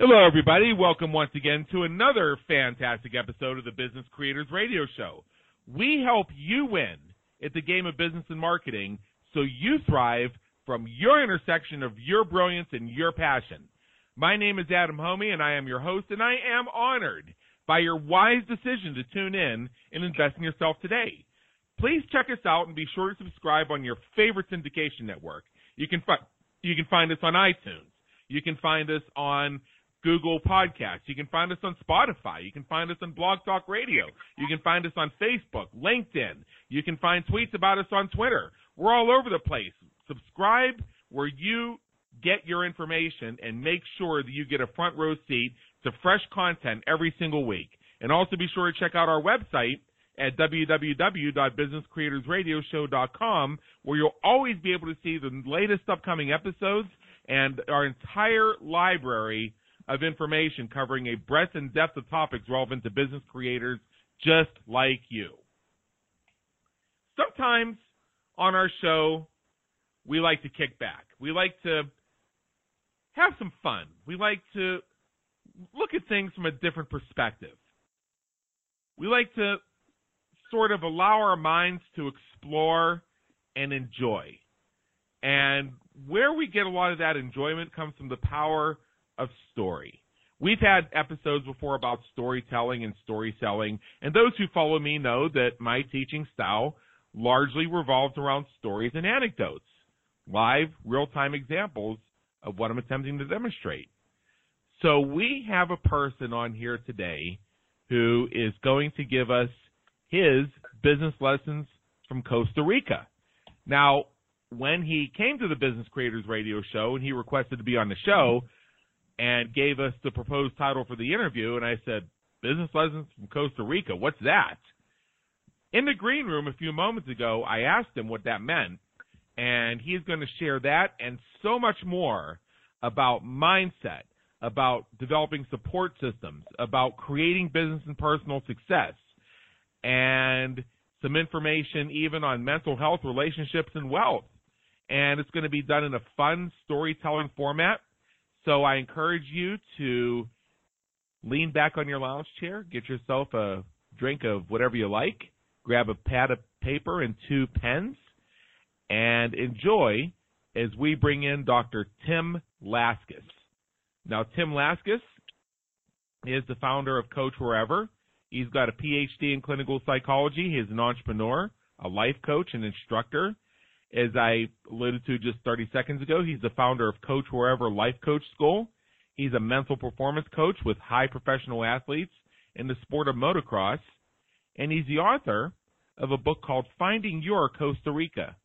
Hello, everybody. Welcome once again to another fantastic episode of the Business Creators Radio Show. We help you win at the game of business and marketing so you thrive from your intersection of your brilliance and your passion. My name is Adam Hommey, and I am your host, and I am honored by your wise decision to tune in and invest in yourself today. Please check us out and be sure to subscribe on your favorite syndication network. You can, fi- you can find us on iTunes. You can find us on Google Podcasts. You can find us on Spotify. You can find us on Blog Talk Radio. You can find us on Facebook, LinkedIn. You can find tweets about us on Twitter. We're all over the place. Subscribe where you get your information and make sure that you get a front row seat to fresh content every single week. And also be sure to check out our website at www.businesscreatorsradioshow.com where you'll always be able to see the latest upcoming episodes and our entire library of information covering a breadth and depth of topics relevant to business creators just like you. Sometimes on our show, we like to kick back. We like to have some fun. We like to look at things from a different perspective. We like to sort of allow our minds to explore and enjoy. And where we get a lot of that enjoyment comes from the power of story. We've had episodes before about storytelling and story selling, and those who follow me know that my teaching style largely revolves around stories and anecdotes, live, real time examples of what I'm attempting to demonstrate. So we have a person on here today who is going to give us his business lessons from Costa Rica. Now, when he came to the Business Creators Radio Show and he requested to be on the show, and gave us the proposed title for the interview. And I said, Business Lessons from Costa Rica. What's that? In the green room a few moments ago, I asked him what that meant. And he's going to share that and so much more about mindset, about developing support systems, about creating business and personal success, and some information even on mental health, relationships, and wealth. And it's going to be done in a fun storytelling format so I encourage you to lean back on your lounge chair, get yourself a drink of whatever you like, grab a pad of paper and two pens, and enjoy as we bring in Dr. Tim Laskis. Now, Tim Laskis is the founder of Coach Wherever. He's got a PhD in clinical psychology. He's an entrepreneur, a life coach, an instructor. As I alluded to just 30 seconds ago, he's the founder of Coach Wherever Life Coach School. He's a mental performance coach with high professional athletes in the sport of motocross. And he's the author of a book called Finding Your Costa Rica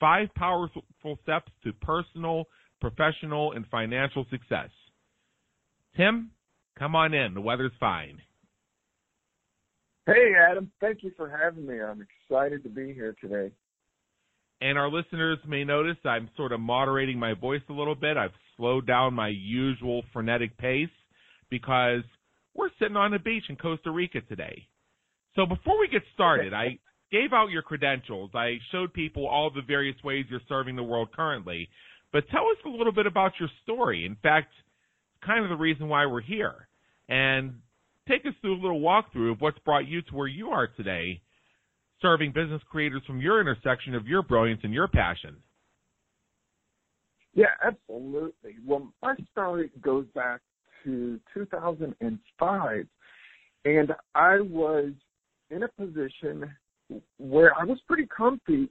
Five Powerful Steps to Personal, Professional, and Financial Success. Tim, come on in. The weather's fine. Hey, Adam. Thank you for having me. I'm excited to be here today. And our listeners may notice I'm sort of moderating my voice a little bit. I've slowed down my usual frenetic pace because we're sitting on the beach in Costa Rica today. So before we get started, I gave out your credentials. I showed people all the various ways you're serving the world currently. But tell us a little bit about your story. In fact, kind of the reason why we're here. And take us through a little walkthrough of what's brought you to where you are today serving business creators from your intersection of your brilliance and your passion. Yeah, absolutely. Well, my story goes back to 2005, and I was in a position where I was pretty comfy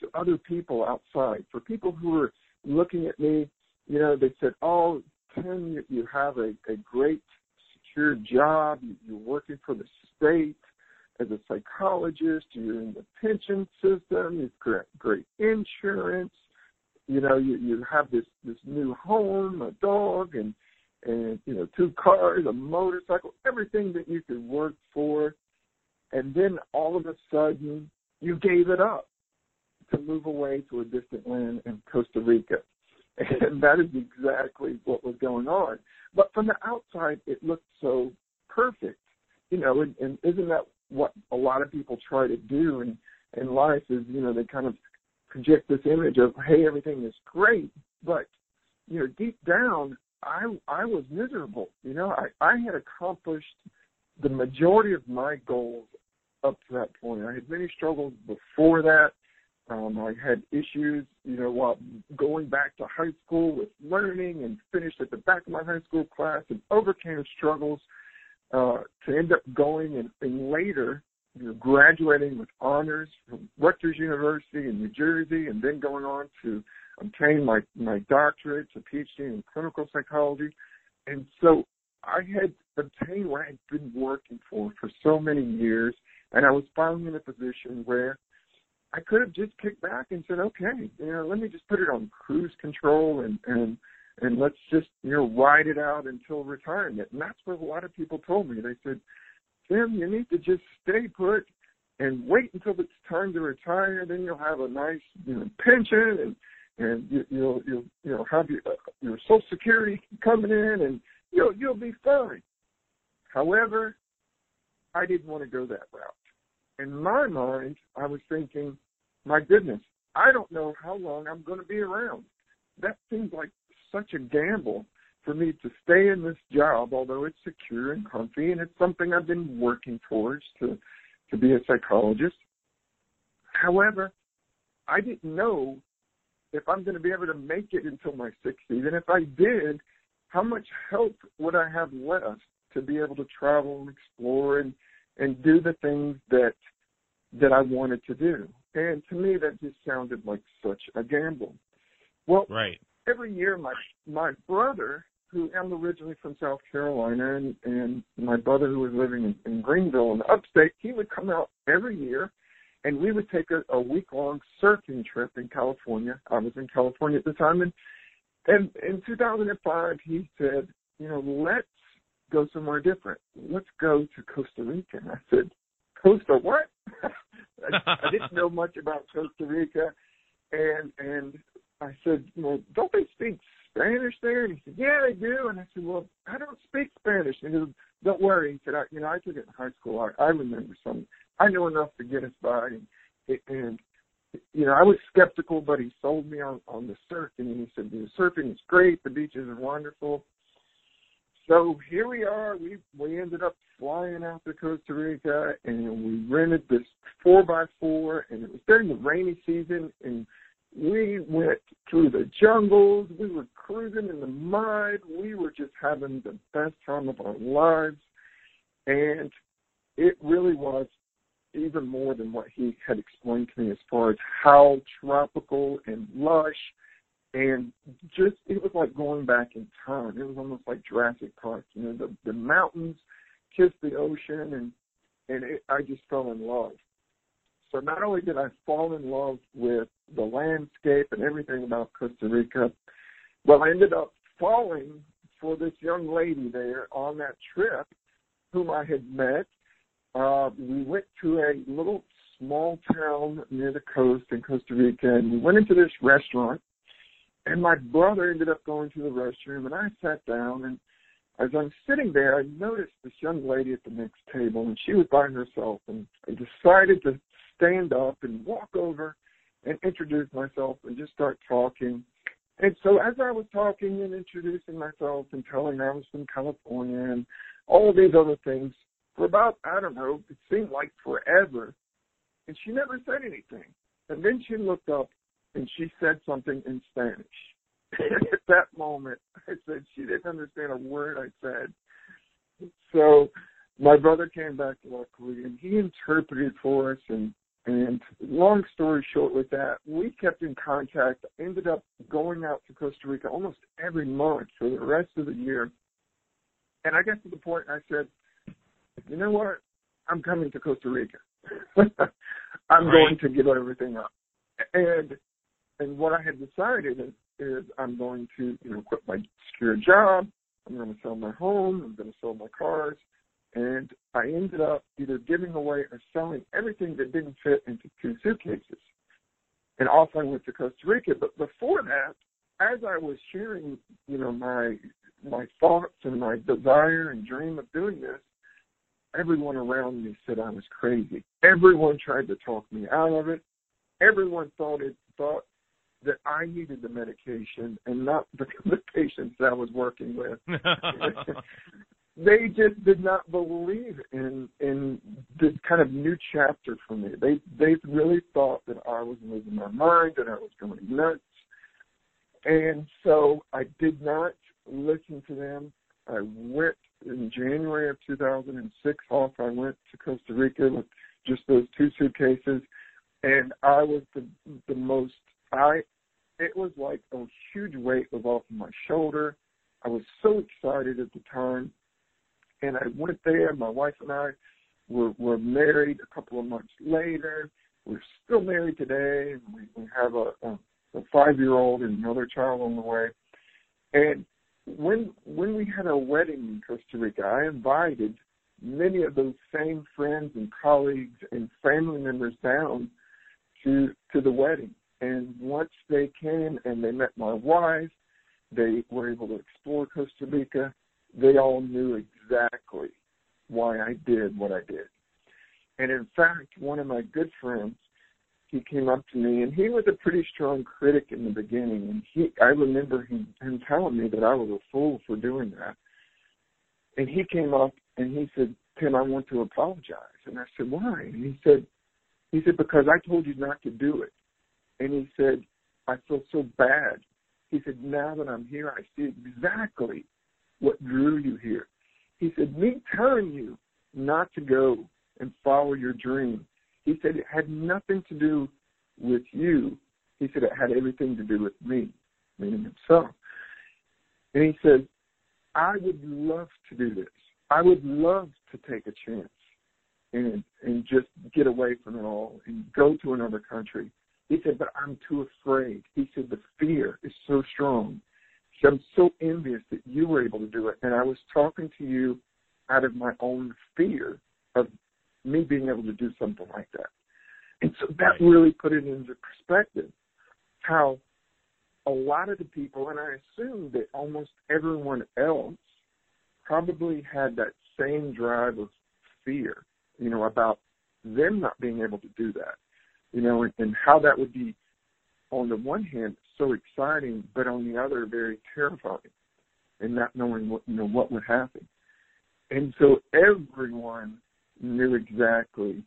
to other people outside. For people who were looking at me, you know, they said, "Oh, Tim, you, have a, a great secure job. You're working for the state as a psychologist, you're in the pension system, you've got great insurance, you know, you you have this this new home, a dog, and and you know two cars, a motorcycle, everything that you could work for, and then all of a sudden you gave it up to move away to a distant land in Costa Rica. And that is exactly what was going on. But from the outside, it looked so perfect, you know. And, and isn't that what a lot of people try to do in in life is you know they kind of project this image of hey everything is great but you know deep down I I was miserable. You know, I I had accomplished the majority of my goals up to that point. I had many struggles before that. Um, I had issues, you know, while going back to high school with learning and finished at the back of my high school class and overcame struggles uh, to end up going and, and later, you know, graduating with honors from Rutgers University in New Jersey and then going on to obtain my, my doctorate, a PhD in clinical psychology. And so I had obtained what I had been working for for so many years, and I was finally in a position where I could have just kicked back and said, okay, you know, let me just put it on cruise control and and and let's just you know ride it out until retirement. And that's what a lot of people told me. They said, Tim, you need to just stay put and wait until it's time to retire. Then you'll have a nice you know pension and and you, you'll you'll you know have your uh, your Social Security coming in and you'll you'll be fine. However, I didn't want to go that route. In my mind, I was thinking, my goodness, I don't know how long I'm going to be around. That seems like such a gamble for me to stay in this job, although it's secure and comfy, and it's something I've been working towards to to be a psychologist. However, I didn't know if I'm going to be able to make it until my 60s, and if I did, how much help would I have left to be able to travel and explore and and do the things that that I wanted to do. And to me, that just sounded like such a gamble. Well, right. Every year, my my brother, who I'm originally from South Carolina, and and my brother who was living in, in Greenville in the upstate, he would come out every year, and we would take a, a week long surfing trip in California. I was in California at the time, and and in 2005, he said, you know, let's go somewhere different. Let's go to Costa Rica. And I said, Costa what? I, I didn't know much about Costa Rica, and and I said, well, don't they speak Spanish there? And he said, yeah, they do. And I said, well, I don't speak Spanish. And he said, don't worry. He said, I, you know, I took it in high school. I, I remember some. I know enough to get us by. And, and you know, I was skeptical, but he sold me on on the surfing, and he said the surfing is great, the beaches are wonderful. So here we are. We we ended up flying out to Costa Rica, and we rented this four by four, and it was during the rainy season, and we went through the jungles. We were cruising in the mud. We were just having the best time of our lives, and it really was even more than what he had explained to me as far as how tropical and lush and just it was like going back in time. It was almost like Jurassic Park. You know, the the mountains kissed the ocean, and and it, I just fell in love. So not only did I fall in love with the landscape and everything about Costa Rica, well, I ended up falling for this young lady there on that trip, whom I had met. Uh, we went to a little small town near the coast in Costa Rica, and we went into this restaurant and my brother ended up going to the restroom, and I sat down. And as I'm sitting there, I noticed this young lady at the next table, and she was by herself. And I decided to stand up and walk over and introduce myself and just start talking. And so as I was talking and introducing myself and telling her I was from California and all these other things, for about, I don't know, it seemed like forever. And she never said anything. And then she looked up and she said something in Spanish. And at that moment, I said she didn't understand a word I said. So my brother came back luckily, and he interpreted for us. And and long story short, with that, we kept in contact. Ended up going out to Costa Rica almost every month for the rest of the year. And I got to the point I said, you know what? I'm coming to Costa Rica. I'm right. going to give everything up. And and what I had decided is, is I'm going to, you know, quit my secure job. I'm going to sell my home. I'm going to sell my cars. And I ended up either giving away or selling everything that didn't fit into two suitcases. And off I went to Costa Rica. But before that, as I was sharing, you know, my my thoughts and my desire and dream of doing this, everyone around me said I was crazy. Everyone tried to talk me out of it. Everyone thought it thought that I needed the medication and not the, the patients that I was working with. they just did not believe in in this kind of new chapter for me. They they really thought that I was losing my mind and I was going nuts. And so I did not listen to them. I went in January of 2006 off. I went to Costa Rica with just those two suitcases, and I was the the most. I it was like a huge weight was off of my shoulder. I was so excited at the time and I went there. My wife and I were, were married a couple of months later. We're still married today. We, we have a, a, a five year old and another child on the way. And when when we had our wedding in Costa Rica, I invited many of those same friends and colleagues and family members down to to the wedding. And once they came and they met my wife, they were able to explore Costa Rica they all knew exactly why I did what I did. And in fact, one of my good friends, he came up to me and he was a pretty strong critic in the beginning. And he, I remember him, him telling me that I was a fool for doing that. And he came up and he said, Tim, I want to apologize. And I said, why? And he said, he said, because I told you not to do it. And he said, I feel so bad. He said, now that I'm here, I see exactly what drew you here. He said, me telling you not to go and follow your dream. He said it had nothing to do with you. He said it had everything to do with me, meaning himself. And he said, I would love to do this. I would love to take a chance and and just get away from it all and go to another country. He said, but I'm too afraid. He said the fear is so strong. I'm so envious that you were able to do it. And I was talking to you out of my own fear of me being able to do something like that. And so that really put it into perspective how a lot of the people, and I assume that almost everyone else probably had that same drive of fear, you know, about them not being able to do that, you know, and, and how that would be, on the one hand, so exciting, but on the other, very terrifying, and not knowing what you know what would happen. And so everyone knew exactly,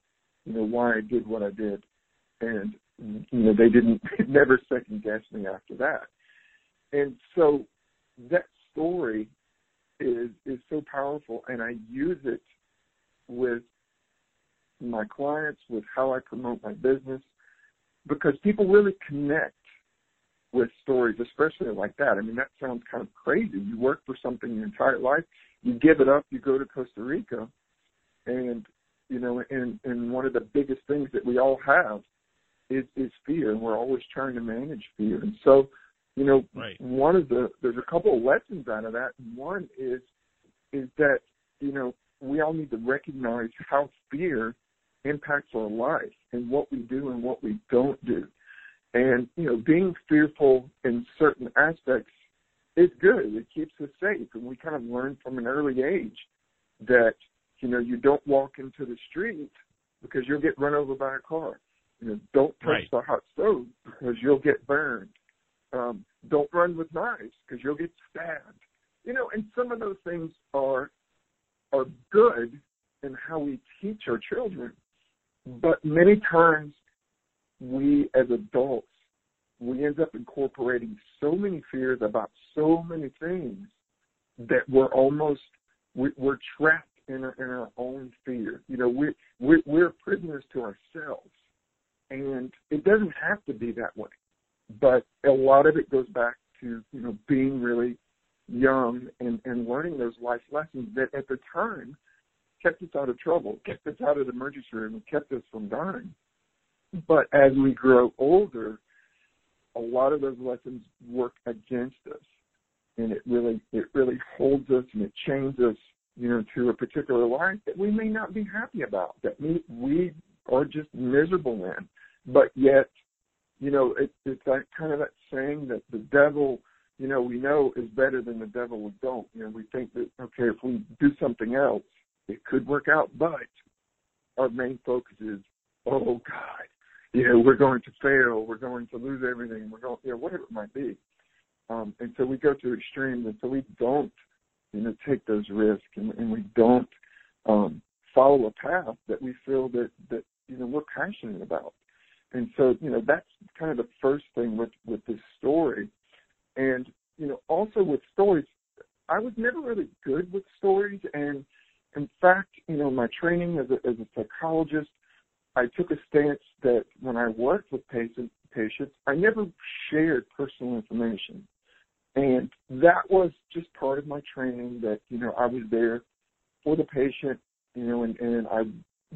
you know, why I did what I did, and you know they didn't never second guess me after that. And so that story is is so powerful, and I use it with my clients, with how I promote my business, because people really connect with stories, especially like that. I mean, that sounds kind of crazy. You work for something your entire life, you give it up, you go to Costa Rica, and you know, and and one of the biggest things that we all have is is fear, and we're always trying to manage fear. And so, you know, right. one of the there's a couple of lessons out of that. One is is that you know we all need to recognize how fear impacts our life and what we do and what we don't do. And, you know, being fearful in certain aspects is good. It keeps us safe. And we kind of learn from an early age that, you know, you don't walk into the street because you'll get run over by a car. You know, don't touch right. the hot stove because you'll get burned. Um, don't run with knives because you'll get stabbed. You know, and some of those things are are good in how we teach our children. But many times we as adults, we end up incorporating so many fears about so many things that we're almost we, we're trapped in our, in our own fear. You know, we we're, we're prisoners to ourselves, and it doesn't have to be that way. But a lot of it goes back to you know being really young and and learning those life lessons that at the time kept us out of trouble, kept us out of the emergency room, kept us from dying. But as we grow older, a lot of those lessons work against us, and it really it really holds us and it chains us, you know, to a particular life that we may not be happy about, that we we are just miserable in. But yet, you know, it, it's that kind of that saying that the devil, you know, we know is better than the devil we don't. You know, we think that okay, if we do something else, it could work out, but our main focus is, oh God, you know, we're going to fail, we're going to lose everything, we're going, you know, whatever it might be. Um, and so we go to extremes, and so we don't, you know, take those risks, and, and we don't um, follow a path that we feel that that you know we're passionate about. And so, you know, that's kind of the first thing with with this story. And you know, also with stories, I was never really good with stories, and in fact, you know, my training as a, as a psychologist, I took a stance that when I worked with patients, patients, I never shared personal information. And that was just part of my training that, you know, I was there for the patient, you know, and, and I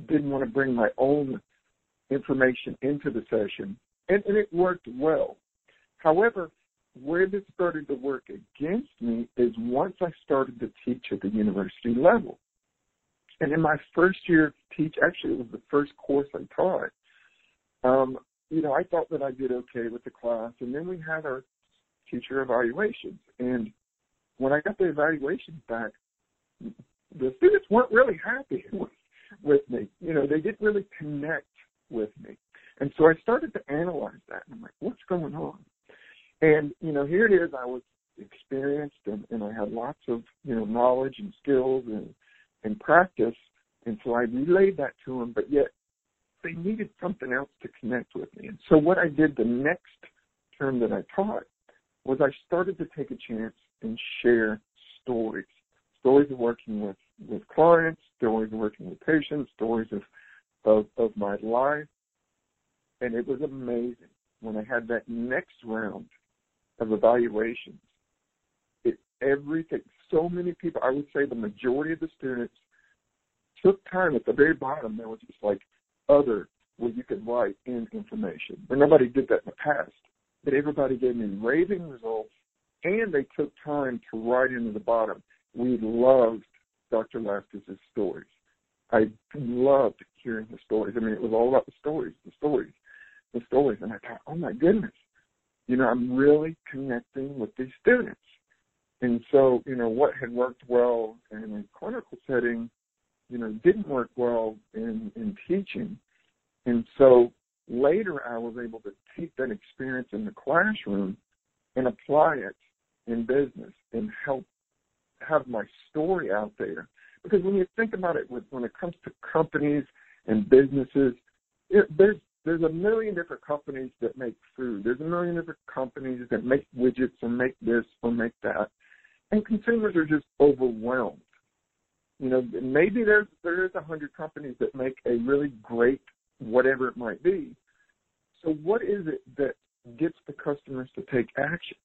didn't want to bring my own information into the session. And, and it worked well. However, where this started to work against me is once I started to teach at the university level. And in my first year of teach, actually it was the first course I taught, um, you know, I thought that I did okay with the class. And then we had our teacher evaluations. And when I got the evaluations back, the students weren't really happy with, with me. You know, they didn't really connect with me. And so I started to analyze that. And I'm like, what's going on? And, you know, here it is. I was experienced and, and I had lots of, you know, knowledge and skills and, and practice. And so I relayed that to them, but yet they needed something else to connect with me. And so what I did the next term that I taught was I started to take a chance and share stories. Stories of working with, with clients, stories of working with patients, stories of, of, of my life. And it was amazing when I had that next round of evaluations. It, everything, so many people, I would say the majority of the students took time at the very bottom. There was just like other where you could write in information. But nobody did that in the past. But everybody gave me raving results and they took time to write into the bottom. We loved Dr. Laskis' stories. I loved hearing the stories. I mean, it was all about the stories, the stories, the stories. And I thought, oh my goodness, you know, I'm really connecting with these students. And so, you know, what had worked well in a clinical setting, you know, didn't work well in, in teaching. And so later I was able to take that experience in the classroom and apply it in business and help have my story out there. Because when you think about it, when it comes to companies and businesses, it, there's there's a million different companies that make food. There's a million different companies that make widgets or make this or make that, and consumers are just overwhelmed. You know, maybe there's there is a hundred companies that make a really great whatever it might be. So what is it that gets the customers to take action?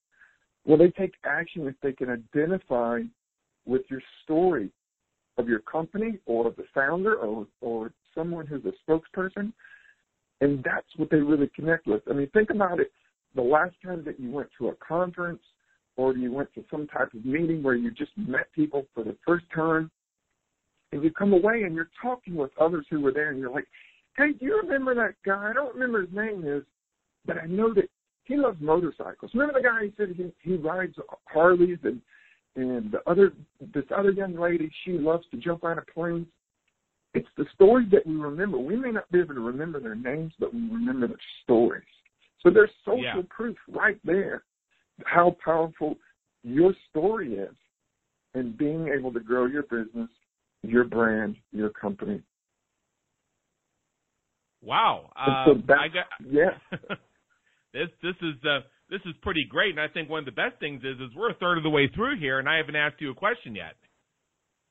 Well, they take action if they can identify with your story of your company or the founder or or someone who's a spokesperson and that's what they really connect with. I mean, think about it. The last time that you went to a conference or you went to some type of meeting where you just met people for the first time, and you come away and you're talking with others who were there, and you're like, hey, do you remember that guy? I don't remember his name is, but I know that he loves motorcycles. Remember the guy who said he, he rides Harleys and and the other this other young lady she loves to jump out of planes. It's the stories that we remember. We may not be able to remember their names, but we remember their stories. So there's social yeah. proof right there how powerful your story is in being able to grow your business, your brand, your company. Wow. Um, so I got, yeah. this this is uh, this is pretty great, and I think one of the best things is is we're a third of the way through here, and I haven't asked you a question yet.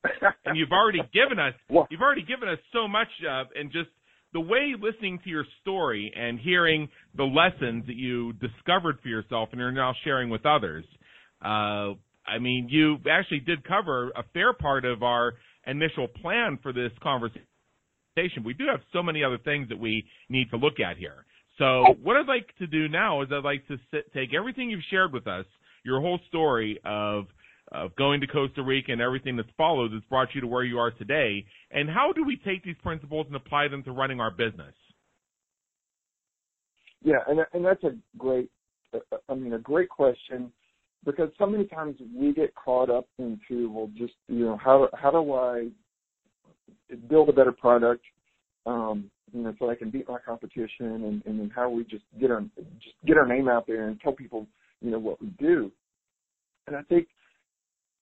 and you've already given us you've already given us so much uh, and just the way listening to your story and hearing the lessons that you discovered for yourself and are now sharing with others. Uh, I mean, you actually did cover a fair part of our initial plan for this conversation. We do have so many other things that we need to look at here. So what I'd like to do now is I'd like to sit, take everything you've shared with us, your whole story of of going to Costa Rica and everything that's followed that's brought you to where you are today. And how do we take these principles and apply them to running our business? Yeah, and and that's a great, I mean, a great question because so many times we get caught up into well, just you know, how how do I build a better product? um, you know, so I can beat my competition, and and then how we just get our just get our name out there and tell people, you know, what we do. And I think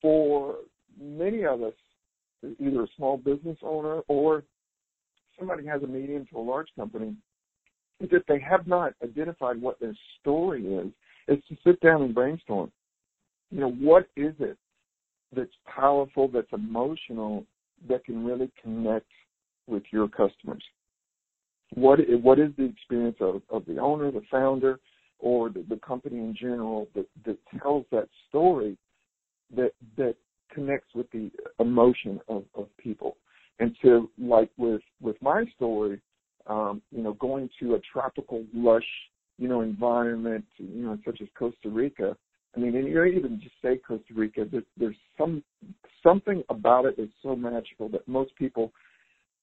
for many of us, either a small business owner or somebody has a medium to a large company, is they have not identified what their story is, is to sit down and brainstorm. You know, what is it that's powerful, that's emotional, that can really connect with your customers? What what is the experience of, of the owner, the founder, or the, the company in general that, that tells that story that that connects with the emotion of, of people? And so, like with with my story, um, you know, going to a tropical, lush, you know, environment, you know, such as Costa Rica. I mean, and you know, even just say Costa Rica. There, there's some something about it that's so magical that most people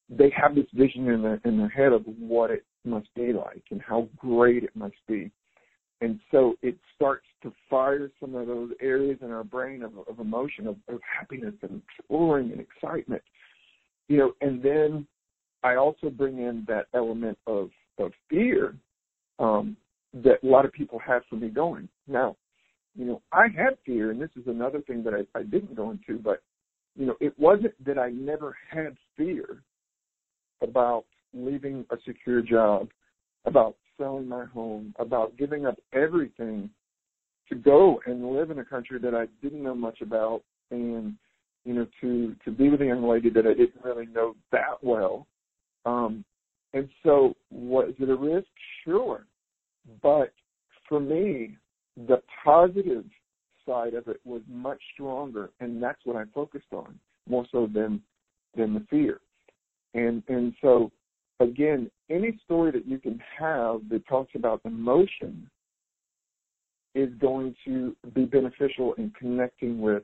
they have this vision in their in their head of what it must be like and how great it must be. And so it starts to fire some of those areas in our brain of, of emotion, of, of happiness and exploring and excitement you know, and then I also bring in that element of of fear um, that a lot of people have for me going. Now, you know, I had fear, and this is another thing that I, I didn't go into, but you know, it wasn't that I never had fear about leaving a secure job, about selling my home, about giving up everything to go and live in a country that I didn't know much about and you know, to to be with a young lady that I didn't really know that well. Um, and so, was it a risk? Sure, but for me, the positive side of it was much stronger, and that's what I focused on more so than than the fear. And and so, again, any story that you can have that talks about emotion is going to be beneficial in connecting with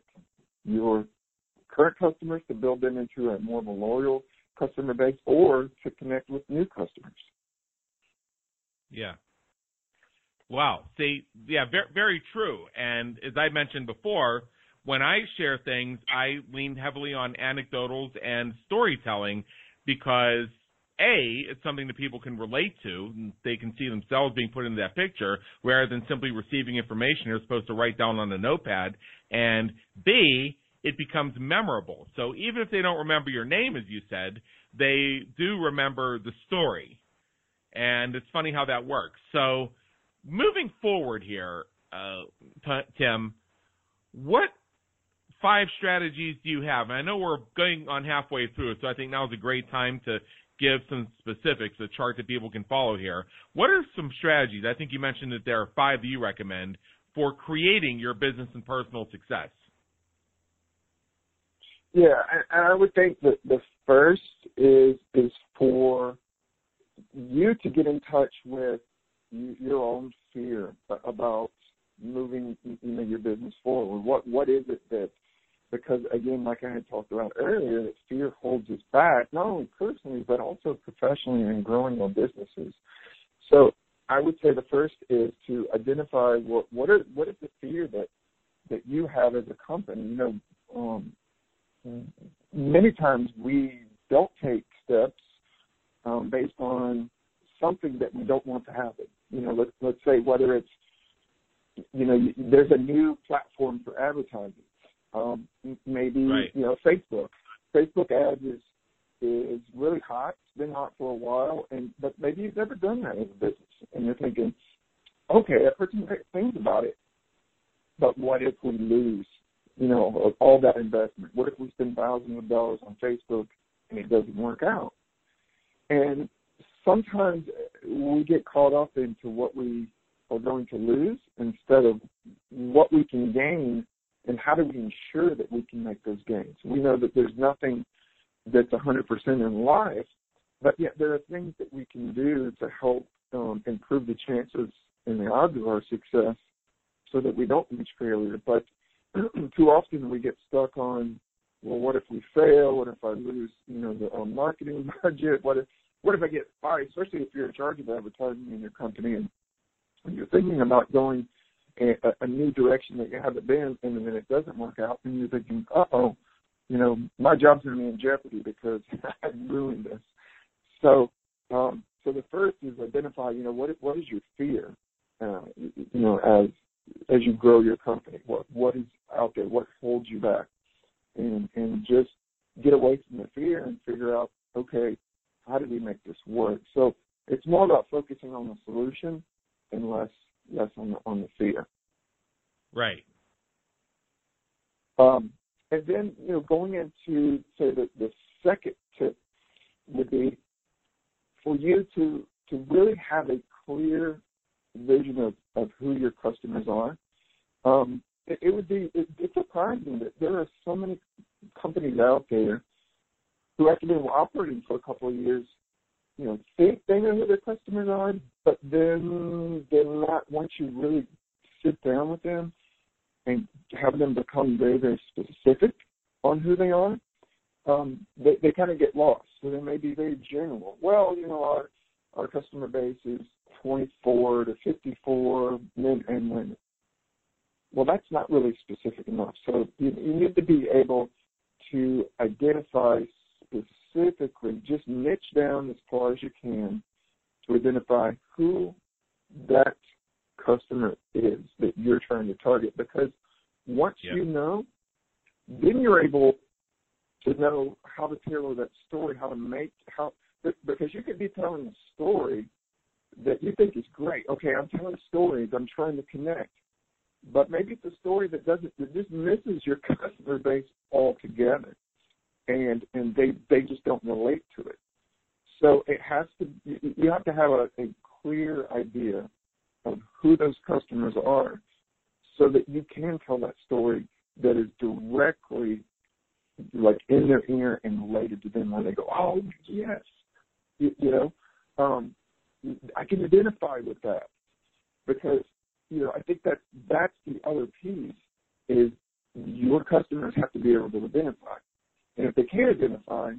your current customers to build them into a more of a loyal customer base or to connect with new customers. Yeah. Wow. See, yeah, very, very true. And as I mentioned before, when I share things, I lean heavily on anecdotals and storytelling because a, it's something that people can relate to. And they can see themselves being put into that picture rather than simply receiving information they're supposed to write down on a notepad. And B, it becomes memorable. So even if they don't remember your name, as you said, they do remember the story. And it's funny how that works. So moving forward here, uh, Tim, what five strategies do you have? And I know we're going on halfway through so I think now is a great time to give some specifics, a chart that people can follow here. What are some strategies? I think you mentioned that there are five that you recommend for creating your business and personal success. Yeah, and I would think that the first is is for you to get in touch with your own fear about moving you know your business forward. What what is it that because again, like I had talked about earlier, that fear holds us back not only personally but also professionally in growing our businesses. So I would say the first is to identify what what are what is the fear that that you have as a company. You know, um, many times we don't take steps um, based on something that we don't want to happen. You know, let, let's say whether it's, you know, there's a new platform for advertising. Um, maybe right. you know Facebook. Facebook ads is is really hot. It's been hot for a while, and but maybe you've never done that as a business, and you're thinking, okay, I've heard some great things about it, but what if we lose you know, all that investment? What if we spend thousands of dollars on Facebook and it doesn't work out? And sometimes we get caught up into what we are going to lose instead of what we can gain and how do we ensure that we can make those gains. We know that there's nothing that's 100% in life, but yet there are things that we can do to help um, improve the chances and the odds of our success so that we don't reach failure. But too often we get stuck on, well, what if we fail? What if I lose, you know, the um, marketing budget? What if what if I get fired? Especially if you're in charge of advertising in your company and you're thinking about going a, a new direction that you haven't been, in, and then it doesn't work out, and you're thinking, uh oh, you know, my job's going to be in jeopardy because I ruined this. So, um, so the first is identify, you know, what what is your fear, uh, you know, as as you grow your company, what what is out there, what holds you back, and and just get away from the fear and figure out, okay, how do we make this work? So it's more about focusing on the solution and less less on the on the fear. Right. Um, and then you know going into say the, the second tip would be for you to to really have a clear vision of, of who your customers are. Um, it, it would be it, it's surprising that there are so many companies out there who after been operating for a couple of years, you know, think they know who their customers are, but then they're not once you really sit down with them and have them become very, very specific on who they are, um, they, they kind of get lost. So they may be very general. Well, you know, our our customer base is 24 to 54 men and women. Well, that's not really specific enough. So you, you need to be able to identify specifically, just niche down as far as you can to identify who that customer is that you're trying to target. Because once yeah. you know, then you're able to know how to tailor that story, how to make how because you could be telling a story that you think is great. Okay, I'm telling stories, I'm trying to connect. But maybe it's a story that doesn't that just misses your customer base altogether. And and they they just don't relate to it. So it has to you have to have a, a clear idea of who those customers are so that you can tell that story that is directly like in their ear and related to them when they go, Oh yes. You, you know, um, I can identify with that because you know I think that that's the other piece is your customers have to be able to identify, and if they can't identify,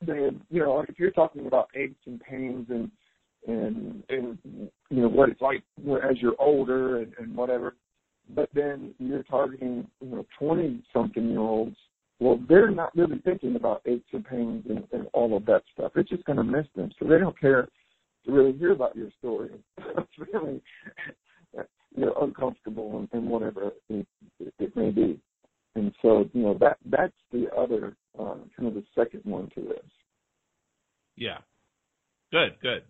then you know if you're talking about aches and pains and and and you know what it's like as you're older and, and whatever, but then you're targeting you know twenty something year olds well, they're not really thinking about aches and pains and, and all of that stuff. It's just going to miss them. So they don't care to really hear about your story. it's really you know uncomfortable and, and whatever it, it, may be. And so you know that that's the other uh, kind of the second one to this. Yeah. Good. Good.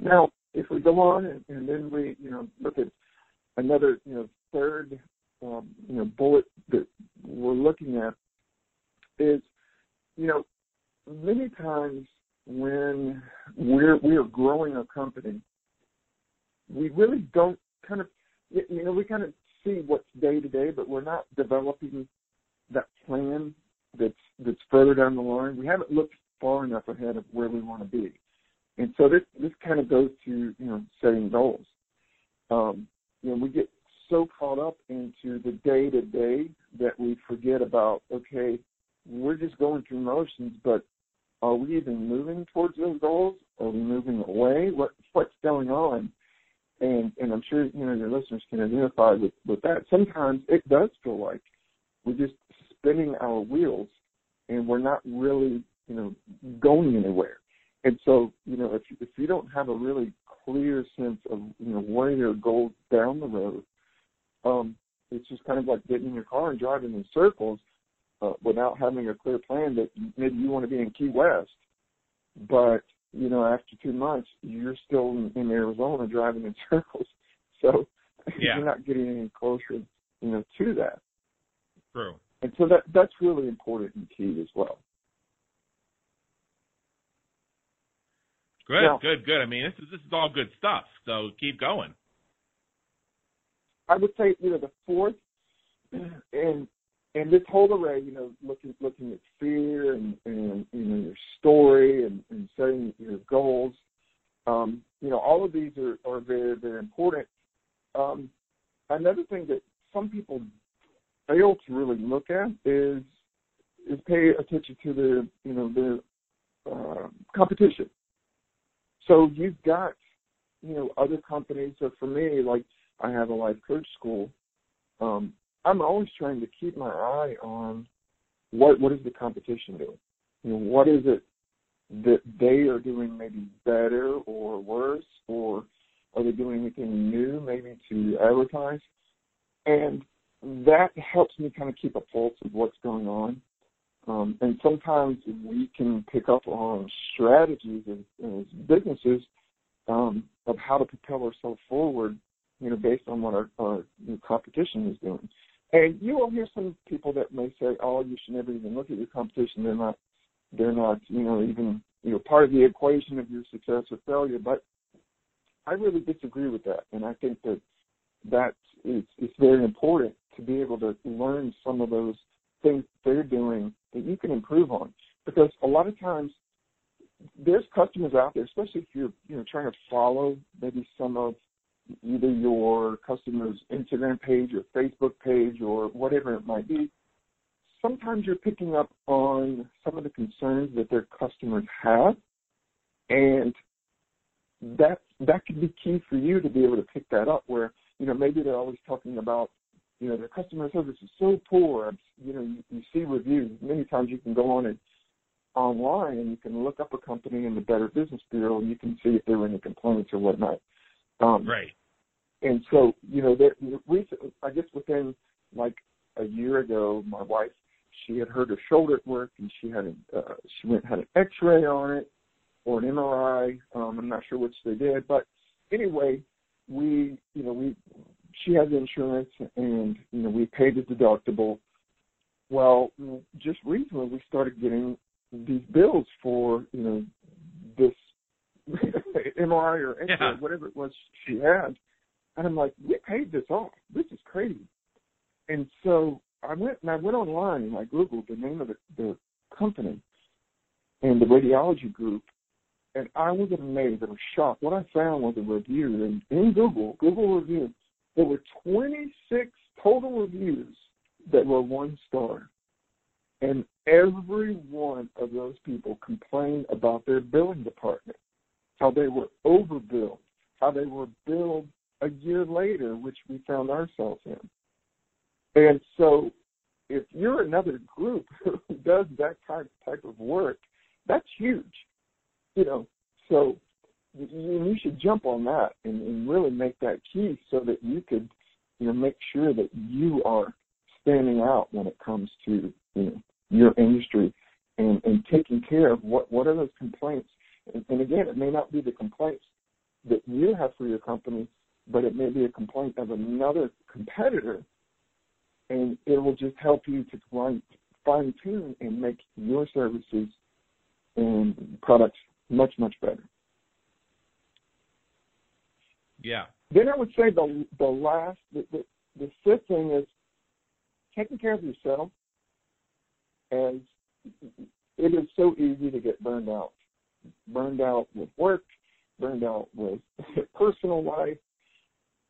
Now, if we go on and, and then we you know look at another you know third um, you know bullet that we're looking at is you know many times when we're we are growing a company, we really don't kind of you know we kind of see what's day to day, but we're not developing that plan that's that's further down the line. We haven't looked far enough ahead of where we want to be, and so this this kind of goes to you know setting goals. Um, you know, we get so caught up into the day to day that we forget about okay, we're just going through motions, but are we even moving towards those goals? Are we moving away? What what's going on? And and I'm sure you know your listeners can identify with with that. Sometimes it does feel like we're just spinning our wheels, and we're not really you know going anywhere. And so you know if if you don't have a really clear sense of you know where your goals down the road, um, it's just kind of like getting in your car and driving in circles uh, without having a clear plan that maybe you want to be in Key West, but you know after two months you're still in, in Arizona driving in circles, so yeah. you're not getting any closer, you know, to that. True. And so that that's really important and key as well. Good, now, good, good. I mean, this is this is all good stuff. So keep going. I would say, you know, the fourth and and this whole array, you know, looking looking at fear and, and you know your story and, and setting your goals, um, you know, all of these are, are very very important. Um, another thing that some people fail to really look at is is pay attention to the you know the uh, competition. So you've got you know other companies. So for me, like I have a life coach school. Um, I'm always trying to keep my eye on what what is the competition doing, you know, what is it that they are doing maybe better or worse, or are they doing anything new maybe to advertise? And that helps me kind of keep a pulse of what's going on. Um, and sometimes we can pick up on strategies as, as businesses um, of how to propel ourselves forward, you know, based on what our, our competition is doing. And you will hear some people that may say, "Oh, you should never even look at your competition. They're not, they're not, you know, even you know part of the equation of your success or failure." But I really disagree with that, and I think that that is it's very important to be able to learn some of those things they're doing that you can improve on. Because a lot of times there's customers out there, especially if you're you know trying to follow maybe some of either your customer's Instagram page or Facebook page or whatever it might be. Sometimes you're picking up on some of the concerns that their customers have, and that that could be key for you to be able to pick that up. Where you know maybe they're always talking about you know their customer service is so poor. You know you, you see reviews. Many times you can go on it online and you can look up a company in the Better Business Bureau and you can see if there were any complaints or whatnot. Um, right. And so, you know, there, recently, I guess within like a year ago, my wife, she had hurt her shoulder at work, and she had a, uh, she went had an X-ray on it or an MRI. Um, I'm not sure which they did, but anyway, we, you know, we she has insurance, and you know, we paid the deductible. Well, just recently, we started getting these bills for you know this MRI or X-ray, yeah. whatever it was she had, and I'm like, we paid this off. This is crazy. And so I went and I went online and I googled the name of the, the company and the radiology group, and I was amazed. I was shocked. What I found was a review in, in Google, Google review. There were 26 total reviews that were one star. And every one of those people complained about their billing department, how they were overbilled, how they were billed a year later, which we found ourselves in. And so if you're another group who does that type type of work, that's huge. You know, so you, you should jump on that and, and really make that key so that you could, you know, make sure that you are standing out when it comes to, you know, your industry and, and taking care of what, what are those complaints. And, and again, it may not be the complaints that you have for your company, but it may be a complaint of another competitor, and it will just help you to fine tune and make your services and products much much better. Yeah. Then I would say the the last the, the, the fifth thing is taking care of yourself as it is so easy to get burned out. Burned out with work, burned out with personal life,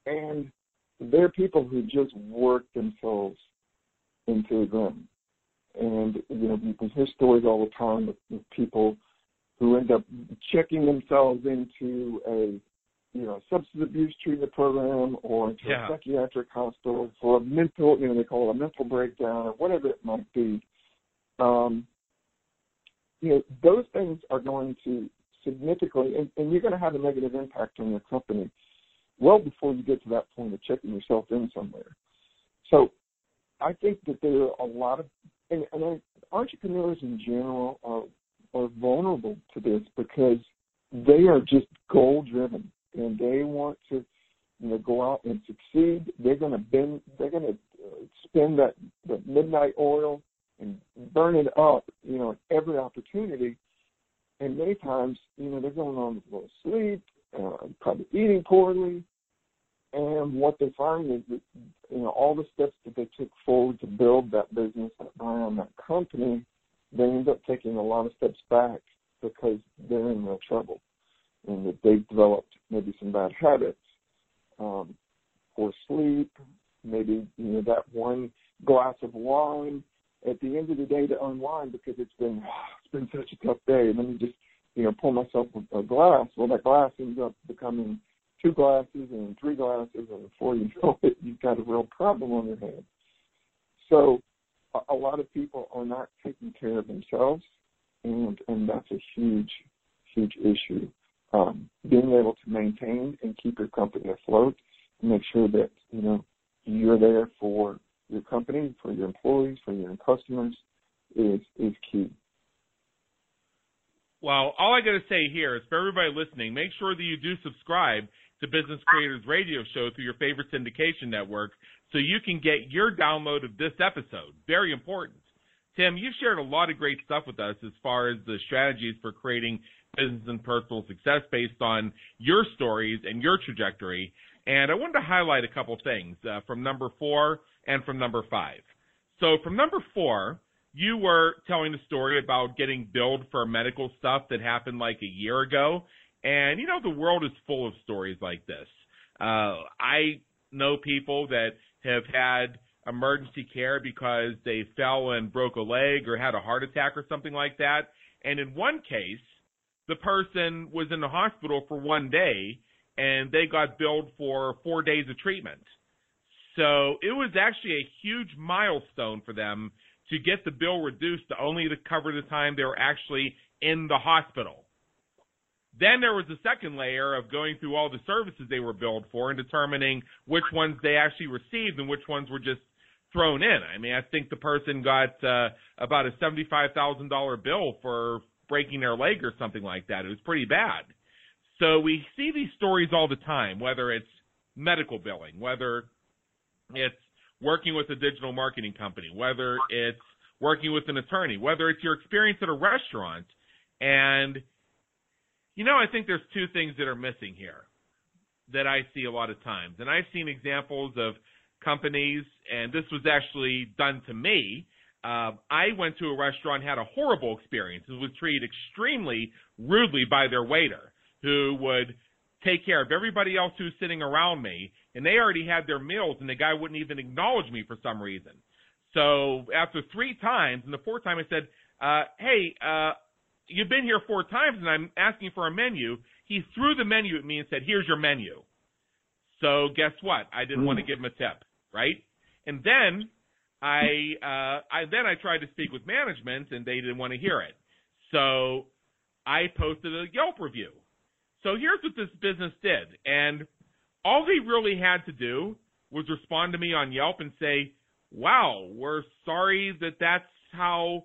and they're people who just work themselves into the ground. And, you know, you can hear stories all the time of, of people who end up checking themselves into a, you know, substance abuse treatment program or into yeah. a psychiatric hospital for a mental, you know, they call it a mental breakdown or whatever it might be. Um, you know, those things are going to significantly, and, and you're going to have a negative impact on your company well before you get to that point of checking yourself in somewhere. So I think that there are a lot of, and, and entrepreneurs in general are, are vulnerable to this because they are just goal driven and they want to you know go out and succeed they're going to bend they're going to uh, spend that the midnight oil and burn it up you know every opportunity and many times you know they're going on with sleep uh, probably eating poorly. And what they find is that you know all the steps that they took forward to build that business, that brand, that company, they end up taking a lot of steps back because they're in real trouble, and that they've developed maybe some bad habits, um, poor sleep, maybe you know that one glass of wine at the end of the day to unwind because it's been it's been such a tough day, and then you just you know, pour myself a glass, well, that glass ends up becoming two glasses and three glasses, and before you know it, you've got a real problem on your hands. So, a, a lot of people are not taking care of themselves, and and that's a huge huge issue. Um, being able to maintain and keep your company afloat and make sure that you know you're there for your company, for your employees, for your customers is is key. Well, all I got to say here is for everybody listening, make sure that you do subscribe to Business Creators Radio Show through your favorite syndication network so you can get your download of this episode. Very important. Tim, you've shared a lot of great stuff with us as far as the strategies for creating business and personal success based on your stories and your trajectory. And I wanted to highlight a couple things uh, from number four and from number five. So from number four, you were telling a story about getting billed for medical stuff that happened like a year ago. And you know, the world is full of stories like this. Uh, I know people that have had emergency care because they fell and broke a leg or had a heart attack or something like that. And in one case, the person was in the hospital for one day and they got billed for four days of treatment. So it was actually a huge milestone for them to get the bill reduced to only to cover the time they were actually in the hospital. Then there was a second layer of going through all the services they were billed for and determining which ones they actually received and which ones were just thrown in. I mean, I think the person got uh, about a seventy-five thousand dollar bill for breaking their leg or something like that. It was pretty bad. So we see these stories all the time, whether it's medical billing, whether it's working with a digital marketing company, whether it's working with an attorney, whether it's your experience at a restaurant. And, you know, I think there's two things that are missing here that I see a lot of times. And I've seen examples of companies, and this was actually done to me. Uh, I went to a restaurant, had a horrible experience, and was treated extremely rudely by their waiter, who would take care of everybody else who's sitting around me, and they already had their meals, and the guy wouldn't even acknowledge me for some reason. So after three times, and the fourth time I said, uh, "Hey, uh, you've been here four times, and I'm asking for a menu." He threw the menu at me and said, "Here's your menu." So guess what? I didn't mm. want to give him a tip right? And then I uh, I then I tried to speak with management and they didn't want to hear it. So I posted a Yelp review. So here's what this business did, and all they really had to do was respond to me on Yelp and say, "Wow, we're sorry that that's how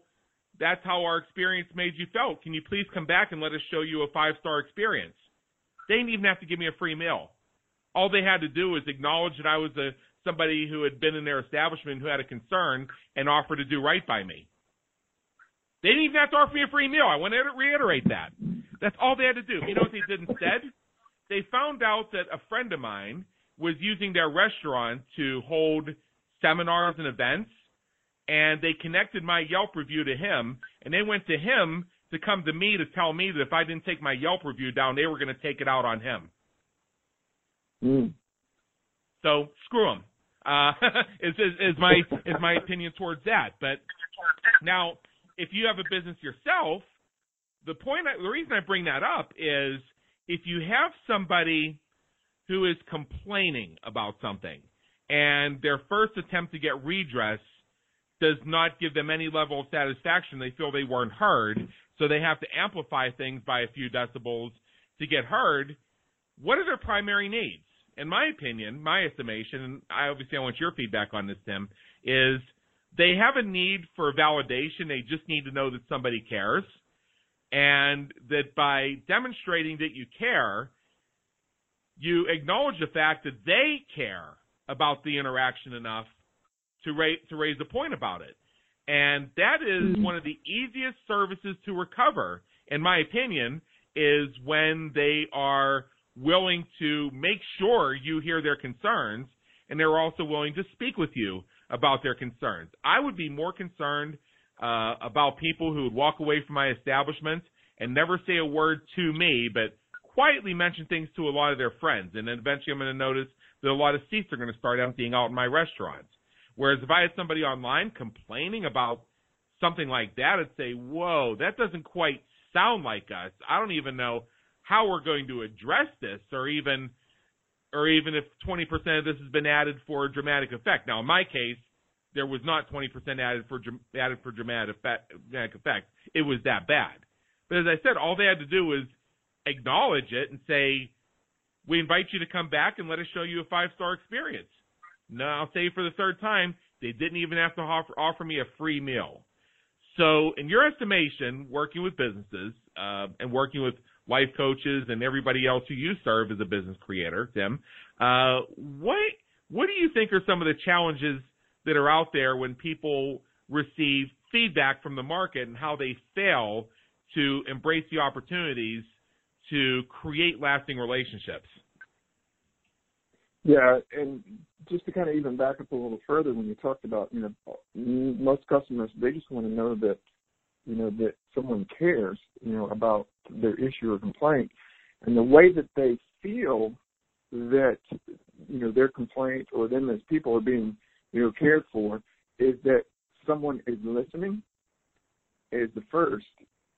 that's how our experience made you felt. Can you please come back and let us show you a five star experience?" They didn't even have to give me a free meal. All they had to do was acknowledge that I was a somebody who had been in their establishment who had a concern and offered to do right by me. They didn't even have to offer me a free meal. I want to reiterate that. That's all they had to do. You know what they did instead? They found out that a friend of mine was using their restaurant to hold seminars and events, and they connected my Yelp review to him, and they went to him to come to me to tell me that if I didn't take my Yelp review down, they were going to take it out on him. Mm. So screw them. Uh, is, is is my is my opinion towards that. But now, if you have a business yourself, the point, I, the reason I bring that up is if you have somebody who is complaining about something and their first attempt to get redress does not give them any level of satisfaction, they feel they weren't heard, so they have to amplify things by a few decibels to get heard. What are their primary needs? in my opinion, my estimation, and I obviously I want your feedback on this, Tim, is they have a need for validation. They just need to know that somebody cares, and that by demonstrating that you care, you acknowledge the fact that they care about the interaction enough to raise to raise a point about it. And that is mm-hmm. one of the easiest services to recover, in my opinion, is when they are willing to make sure you hear their concerns and they're also willing to speak with you about their concerns. I would be more concerned uh, about people who would walk away from my establishment and never say a word to me, but quietly mention things to a lot of their friends. And then eventually I'm going to notice that a lot of seats are going to start emptying out in my restaurants. Whereas if I had somebody online complaining about something like that, I'd say, whoa, that doesn't quite sound like us. I don't even know how we're going to address this or even or even if 20% of this has been added for dramatic effect. Now, in my case, there was not 20% added for added for dramatic effect. It was that bad. But as I said, all they had to do was acknowledge it and say, "We invite you to come back and let us show you a five star experience." No, I'll say for the third time, they didn't even have to offer, offer me a free meal. So, in your estimation, working with businesses uh, and working with life coaches and everybody else who you serve as a business creator, Tim, uh, what what do you think are some of the challenges that are out there when people receive feedback from the market and how they fail to embrace the opportunities to create lasting relationships? Yeah, and just to kind of even back up a little further, when you talked about, you know, most customers they just want to know that, you know, that someone cares, you know, about their issue or complaint, and the way that they feel that, you know, their complaint or them as people are being, you know, cared for is that someone is listening, is the first,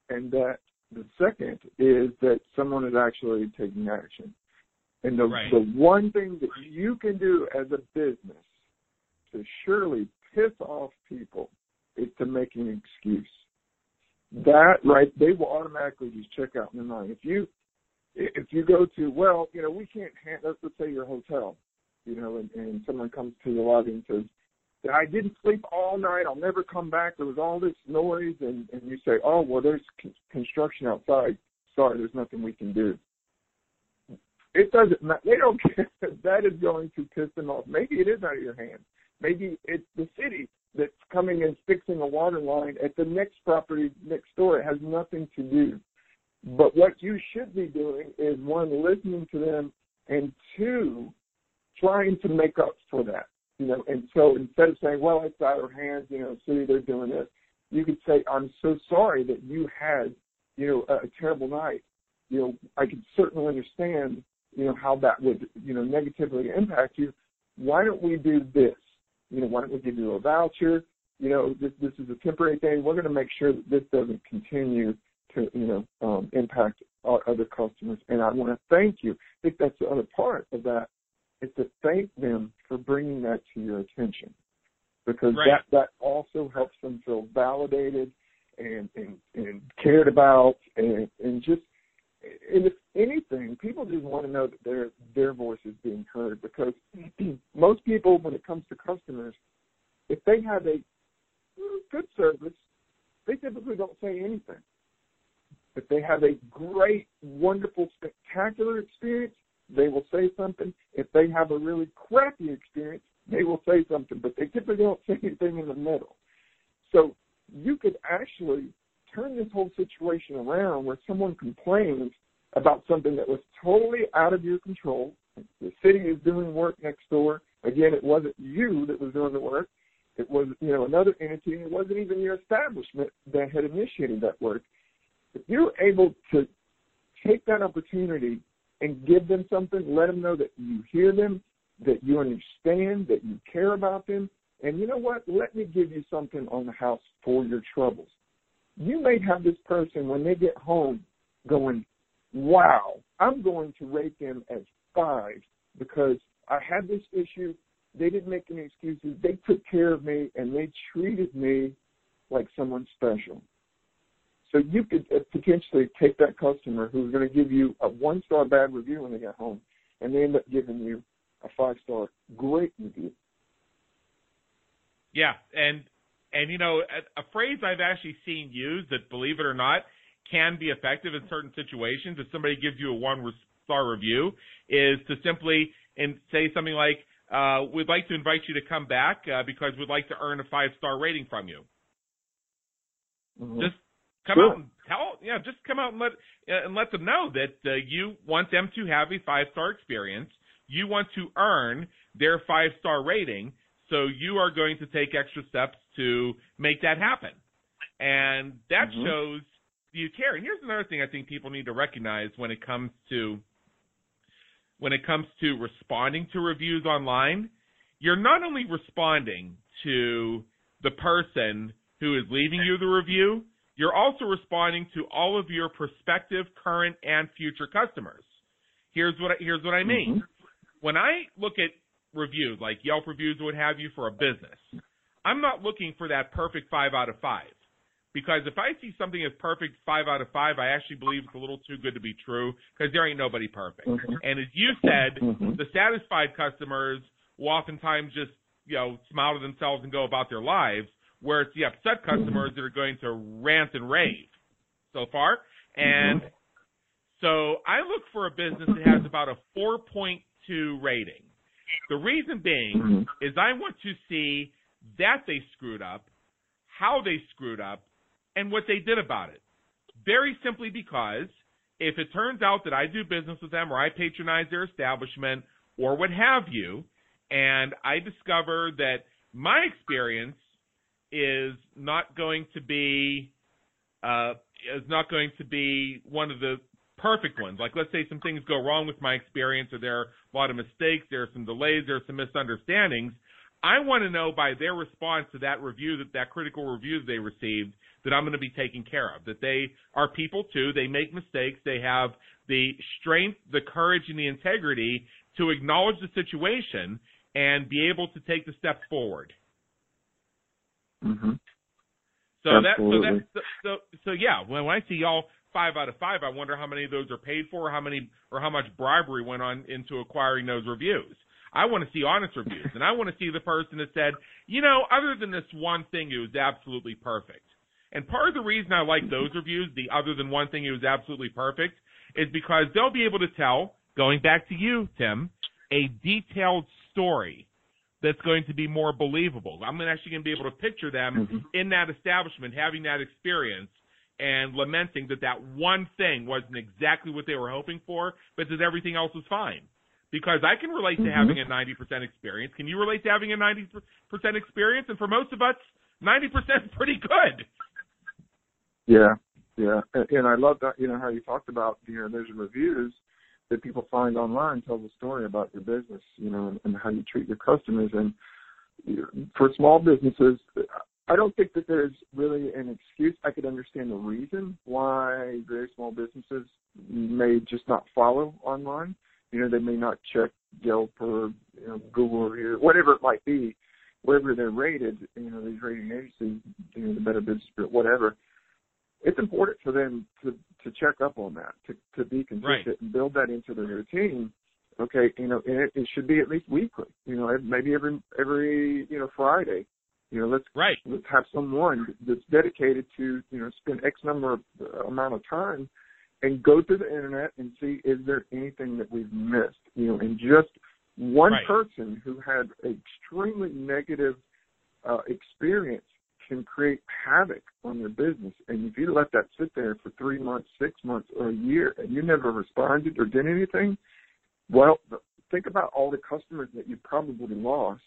and that the second is that someone is actually taking action. And the, right. the one thing that you can do as a business to surely piss off people is to make an excuse. That right, they will automatically just check out in their mind. If you if you go to well, you know, we can't handle. Let's say your hotel, you know, and, and someone comes to the lobby and says, "I didn't sleep all night. I'll never come back. There was all this noise," and and you say, "Oh, well, there's construction outside. Sorry, there's nothing we can do." It doesn't matter. They don't care. That is going to piss them off. Maybe it is out of your hands. Maybe it's the city that's coming and fixing a water line at the next property next door. It has nothing to do. But what you should be doing is one, listening to them, and two, trying to make up for that. You know, and so instead of saying, "Well, it's out of hands," you know, city they're doing this, you could say, "I'm so sorry that you had, you know, a, a terrible night. You know, I can certainly understand you know, how that would, you know, negatively impact you, why don't we do this? You know, why don't we give you a voucher? You know, this this is a temporary thing. We're going to make sure that this doesn't continue to, you know, um, impact our other customers. And I want to thank you. I think that's the other part of that is to thank them for bringing that to your attention, because right. that that also helps them feel validated and and, and cared about and and just and if anything, people just want to know that their their voice is being heard because most people, when it comes to customers, if they have a good service, they typically don't say anything. If they have a great, wonderful, spectacular experience, they will say something. If they have a really crappy experience, they will say something, but they typically don't say anything in the middle. So you could actually turn this whole situation around where someone complains about something that was totally out of your control. The city is doing work next door. Again, it wasn't you that was doing the work. It was, you know, another entity. It wasn't even your establishment that had initiated that work. If you're able to take that opportunity and give them something, let them know that you hear them, that you understand, that you care about them, and you know what? Let me give you something on the house for your troubles you may have this person when they get home going, wow, I'm going to rate them as five because I had this issue. They didn't make any excuses. They took care of me and they treated me like someone special. So you could uh, potentially take that customer who's going to give you a one star bad review when they get home and they end up giving you a five star great review. Yeah, and and you know, a, a phrase I've actually seen used that, believe it or not, can be effective in certain situations. If somebody gives you a one star review, is to simply and say something like, uh, "We'd like to invite you to come back uh, because we'd like to earn a five star rating from you." Mm-hmm. Just come sure. out and tell, yeah, just come out and let uh, and let them know that uh, you want them to have a five star experience. You want to earn their five star rating, so you are going to take extra steps to make that happen. And that mm-hmm. shows you care. And here's another thing I think people need to recognize when it comes to when it comes to responding to reviews online, you're not only responding to the person who is leaving you the review, you're also responding to all of your prospective, current, and future customers. Here's what I, here's what I mean. Mm-hmm. When I look at reviews like Yelp reviews or what have you for a business, I'm not looking for that perfect five out of five. Because if I see something as perfect five out of five, I actually believe it's a little too good to be true because there ain't nobody perfect. Mhm. And as you said, Mhm. the satisfied customers will oftentimes just, you know, smile to themselves and go about their lives, where it's the upset customers that are going to rant and rave so far. And so I look for a business that has about a 4.2 rating. The reason being Mhm. is I want to see that they screwed up, how they screwed up, and what they did about it. Very simply because if it turns out that I do business with them or I patronize their establishment or what have you, and I discover that my experience is not going to be uh, is not going to be one of the perfect ones. Like let's say some things go wrong with my experience or there are a lot of mistakes, there are some delays, there are some misunderstandings. I want to know by their response to that review that that critical review that they received that I'm going to be taken care of. That they are people too. They make mistakes. They have the strength, the courage, and the integrity to acknowledge the situation and be able to take the steps forward. Mhm. So that so Absolutely. that so, so so yeah, when I see y'all five out of five, I wonder how many of those are paid for, how many or how much bribery went on into acquiring those reviews. I want to see honest reviews, and I want to see the person that said, you know, other than this one thing, it was absolutely perfect. And part of the reason I like those reviews, the other than one thing, it was absolutely perfect, is because they'll be able to tell, going back to you, Tim, a detailed story that's going to be more believable. I'm actually going to be able to picture them Mhm. in that establishment having that experience and lamenting that that one thing wasn't exactly what they were hoping for, but that everything else was fine. Because I can relate to Mhm. having a 90% experience. Can you relate to having a 90% experience? And for most of us, 90% is pretty good. Yeah, yeah, and, and I love that. You know how you talked about you know there's reviews that people find online tell the story about your business, you know, and, and how you treat your customers. And for small businesses, I don't think that there's really an excuse. I could understand the reason why very small businesses may just not follow online. You know, they may not check Yelp or you know Google or whatever it might be, wherever they're rated. You know, these rating agencies, you know, the Better Business Bureau, whatever it's important for them to to check up on that, to to be consistent Right. and build that into their routine. Okay, you know, and it, it should be at least weekly. You know, maybe every every you know Friday. You know, let's Right. let's have someone that's dedicated to you know spend X number of uh, amount of time and go through the internet and see is there anything that we've missed. You know, and just one Right. person who had extremely negative uh, experience can create havoc on your business. And if you let that sit there for three months, six months, or a year, and you never responded or did anything, well, think about all the customers that you probably lost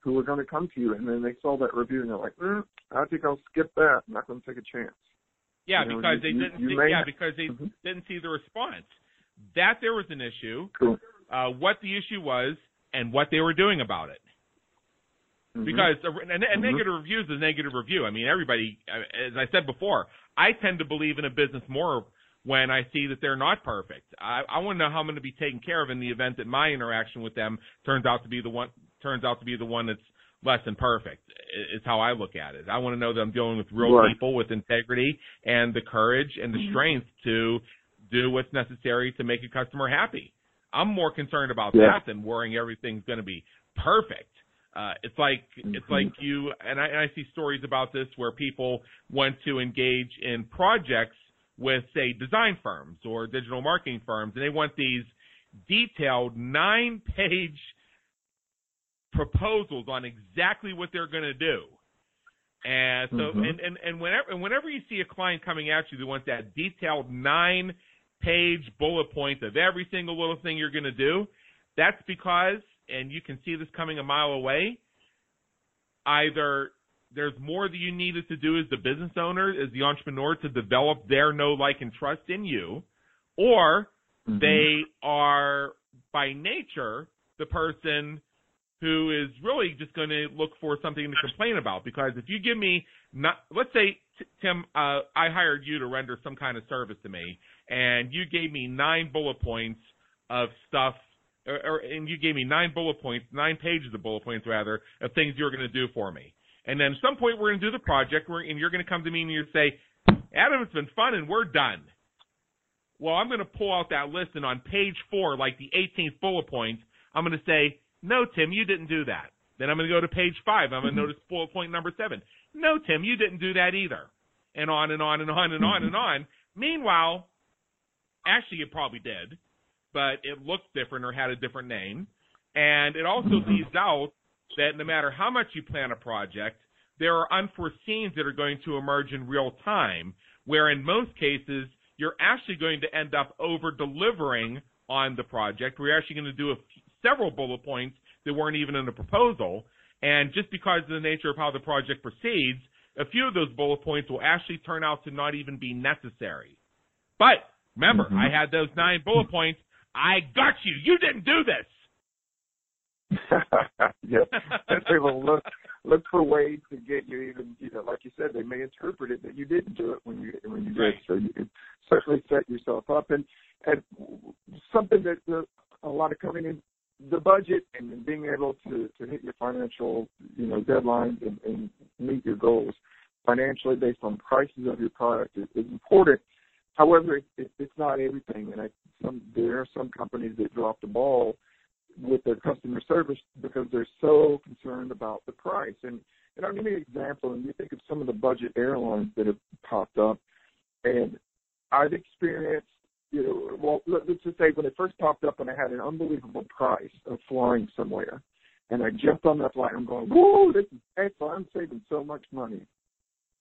who were going to come to you, and then they saw that review and they're like, mm, I think I'll skip that. I'm not going to take a chance. Yeah, You know, because you- they didn't you see, yeah, have- because they didn't see the response. That there was an issue, Cool. uh, what the issue was, and what they were doing about it. Mhm. Because a, a, a negative review is a negative review. I mean, everybody, as I said before, I tend to believe in a business more when I see that they're not perfect. I, I want to know how I'm going to be taken care of in the event that my interaction with them turns out to be the one turns out to be the one that's less than perfect. Is how I look at it. I want to know that I'm dealing with real Right. people with integrity and the courage and the strength to do what's necessary to make a customer happy. I'm more concerned about Yeah. that than worrying everything's going to be perfect. Uh, it's like it's Mhm. like you and I, and I see stories about this where people want to engage in projects with say design firms or digital marketing firms, and they want these detailed nine page proposals on exactly what they're going to do. And so, Mhm. and, and, and whenever, and whenever you see a client coming at you that wants that detailed nine page bullet point of every single little thing you're going to do, that's because, and you can see this coming a mile away, either there's more that you needed to do as the business owner, as the entrepreneur to develop their know, like, and trust in you, or Mhm. they are by nature the person who is really just going to look for something to complain about because if you give me not let's say Tim uh, I hired you to render some kind of service to me and you gave me nine bullet points of stuff or, or and you gave me nine bullet points nine pages of bullet points rather of things you were going to do for me And then at some point we're going to do the project, and you're going to come to me and you say, Adam, it's been fun and we're done. Well, I'm going to pull out that list and on page four, like the 18th bullet point, I'm going to say, no, Tim, you didn't do that. Then I'm going to go to page five. I'm going to mm-hmm. notice bullet point number seven. No, Tim, you didn't do that either. And on and on and on and on and mm-hmm. on. Meanwhile, actually, you probably did, but it looked different or had a different name. And it also leaves out that no matter how much you plan a project, there are unforeseens that are going to emerge in real time, where in most cases, you're actually going to end up over delivering on the project. We're actually going to do a, several bullet points that weren't even in the proposal. And just because of the nature of how the project proceeds, a few of those bullet points will actually turn out to not even be necessary. But remember, mm-hmm. I had those nine bullet points. I got you. You didn't do this. yeah, they will look look for ways to get you even you know, like you said, they may interpret it that you didn't do it when you when you right. did. So you can certainly set yourself up and and something that uh, a lot of coming in the budget and being able to, to hit your financial, you know, deadlines and, and meet your goals financially based on prices of your product is, is important. However, it, it, it's not everything, and I, some there are some companies that drop the ball with their customer service because they're so concerned about the price. And and I'll give you an example. And you think of some of the budget airlines that have popped up, and I've experienced you know, well, let's just say when it first popped up and I had an unbelievable price of flying somewhere, and I jumped on that flight, I'm going, whoa, this is excellent. I'm saving so much money.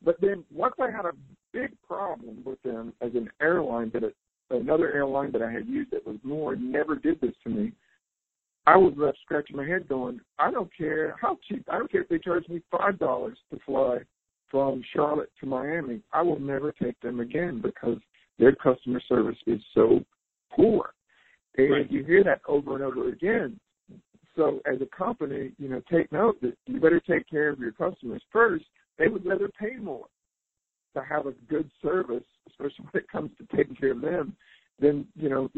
But then once I had a big problem with them as an airline that it, another airline that I had used that was more never did this to me, I was left scratching my head going, I don't care how cheap, I don't care if they charge me $5 to fly from Charlotte to Miami. I will never take them again because their customer service is so poor. And right. you hear that over and over again. So as a company, you know, take note that you better take care of your customers first. They would rather pay more to have a good service, especially when it comes to taking care of them, than, you know,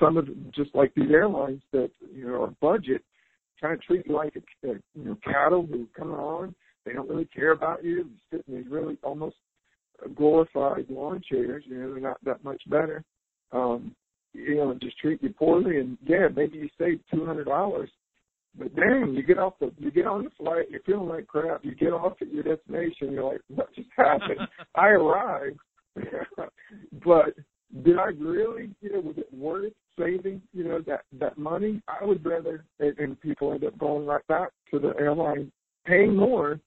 some of just like these airlines that, you know, are budget kind of treat you like a, a you know, cattle who come on. They don't really care about you. They sit in these really almost glorified lawn chairs. You know, they're not that much better. Um, you know, and just treat you poorly. And yeah, maybe you save two hundred dollars, but dang, you get off the you get on the flight, you're feeling like crap. You get off at your destination, you're like, what just happened? I arrived, but did I really? You know, was it worth saving? You know, that that money? I would rather, and, and people end up going right back to the airline, paying more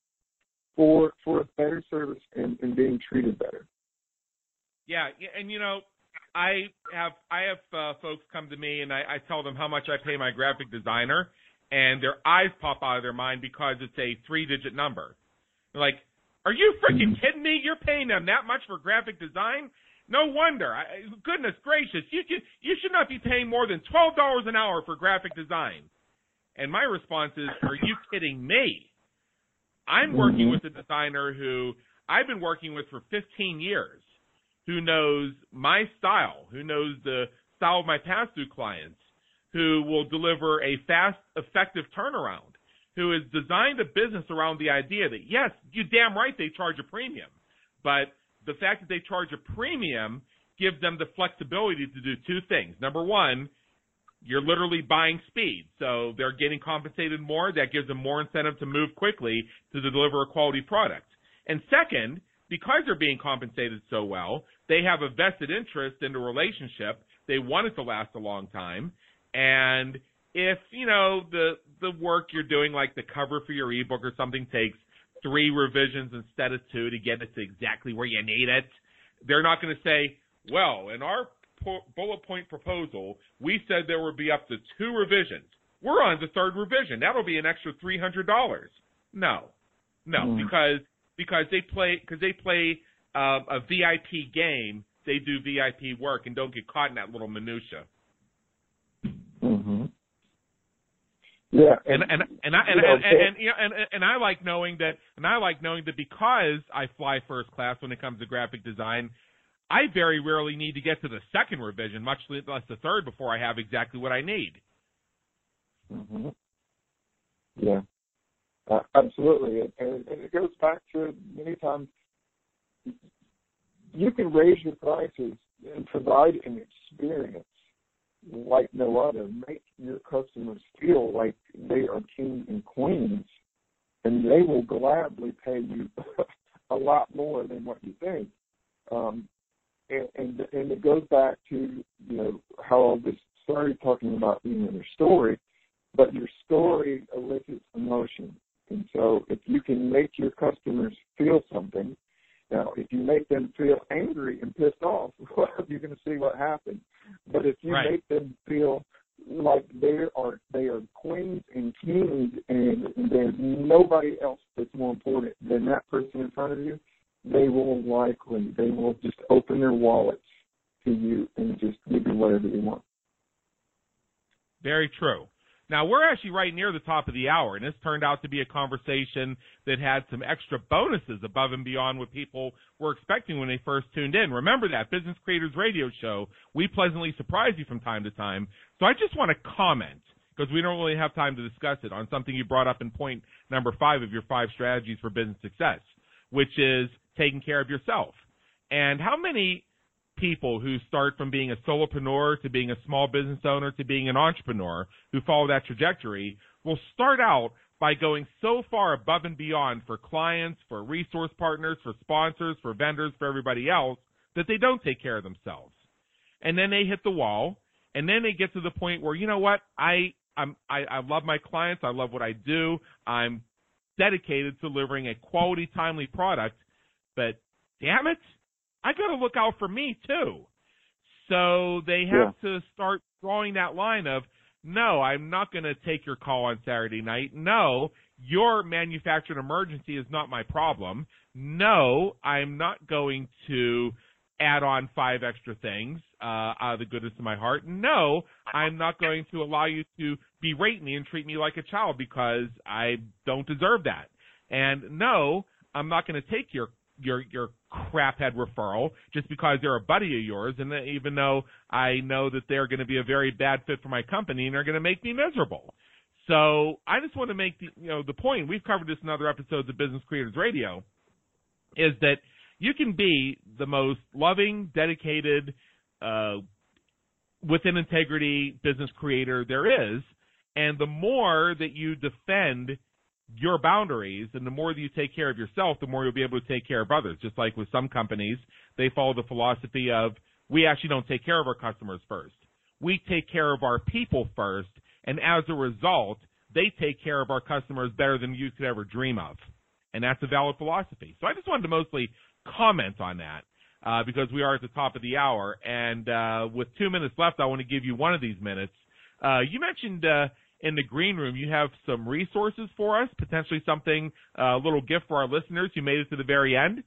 for for a better service and, and being treated better. Yeah, and you know, I have I have uh, folks come to me and I, I tell them how much I pay my graphic designer, and their eyes pop out of their mind because it's a three digit number. They're like, "Are you freaking kidding me? You're paying them that much for graphic design?" No wonder. I, goodness gracious, you can, you should not be paying more than twelve dollars an hour for graphic design. And my response is, "Are you kidding me?" I'm working mm-hmm. with a designer who I've been working with for 15 years, who knows my style, who knows the style of my past through clients, who will deliver a fast, effective turnaround, who has designed a business around the idea that yes, you damn right they charge a premium, but the fact that they charge a premium gives them the flexibility to do two things. Number one, you're literally buying speed. So they're getting compensated more. That gives them more incentive to move quickly to deliver a quality product. And second, because they're being compensated so well, they have a vested interest in the relationship. They want it to last a long time. And if, you know, the the work you're doing, like the cover for your ebook or something, takes three revisions instead of two to get it to exactly where you need it, they're not going to say, well, in our bullet point proposal, we said there would be up to two revisions. We're on the third revision. That'll be an extra three hundred dollars. No, no, mm. because because they play because they play uh, a VIP game. They do VIP work and don't get caught in that little minutia. Mm-hmm. Yeah, and and and I and, and, and, and, you know, and and I like knowing that, and I like knowing that because I fly first class when it comes to graphic design, I very rarely need to get to the second revision, much less the third, before I have exactly what I need. Mm-hmm. Yeah, Uh, absolutely, and, and it goes back to many times you can raise your prices and provide an experience like no other. Make your customers feel like they are kings and queens, and they will gladly pay you a lot more than what you think. Um, and, and and it goes back to you know how I this started talking about being know your story, but your story elicits emotion, and so if you can make your customers feel something, now if you make them feel angry and pissed off, well, you're going to see what happens. But if you right. make them feel like they are they are queens and kings, and there's nobody else that's more important than that person in front of you, they will likely they will just open their wallets to you and just give you whatever you want. Very true. Now we're actually right near the top of the hour, and this turned out to be a conversation that had some extra bonuses above and beyond what people were expecting when they first tuned in. Remember that Business Creators Radio Show. We pleasantly surprise you from time to time. So I just want to comment because we don't really have time to discuss it on something you brought up in point number five of your five strategies for business success, which is taking care of yourself. And how many people who start from being a solopreneur to being a small business owner to being an entrepreneur who follow that trajectory will start out by going so far above and beyond for clients, for resource partners, for sponsors, for vendors, for everybody else that they don't take care of themselves. And then they hit the wall and then they get to the point where, you know what, I I'm I, I love my clients, I love what I do, I'm dedicated to delivering a quality, timely product, but damn it, I got to look out for me too. So they have yeah. to start drawing that line of, no, I'm not going to take your call on Saturday night. No, your manufactured emergency is not my problem. No, I'm not going to add on five extra things uh, out of the goodness of my heart. No, I'm not going to allow you to berate me and treat me like a child because I don't deserve that. And no, I'm not going to take your your your craphead referral just because they're a buddy of yours, and even though I know that they're going to be a very bad fit for my company and they're going to make me miserable. So I just want to make the you know the point. We've covered this in other episodes of Business Creators Radio, is that you can be the most loving, dedicated, uh, within integrity business creator there is, and the more that you defend your boundaries and the more that you take care of yourself, the more you'll be able to take care of others. Just like with some companies, they follow the philosophy of we actually don't take care of our customers first. We take care of our people first, and as a result, they take care of our customers better than you could ever dream of. And that's a valid philosophy. So I just wanted to mostly comment on that uh, because we are at the top of the hour. And uh, with two minutes left, I want to give you one of these minutes. Uh, you mentioned uh, in the green room, you have some resources for us, potentially something, uh, a little gift for our listeners who made it to the very end.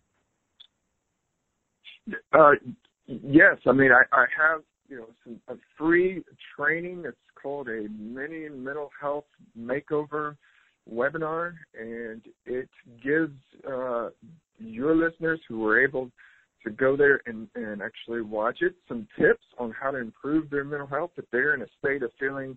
Uh, yes, I mean, I, I have you know some a free training. It's called a mini mental health makeover webinar, and it gives uh, your listeners who were able to go there and, and actually watch it some tips on how to improve their mental health if they're in a state of feeling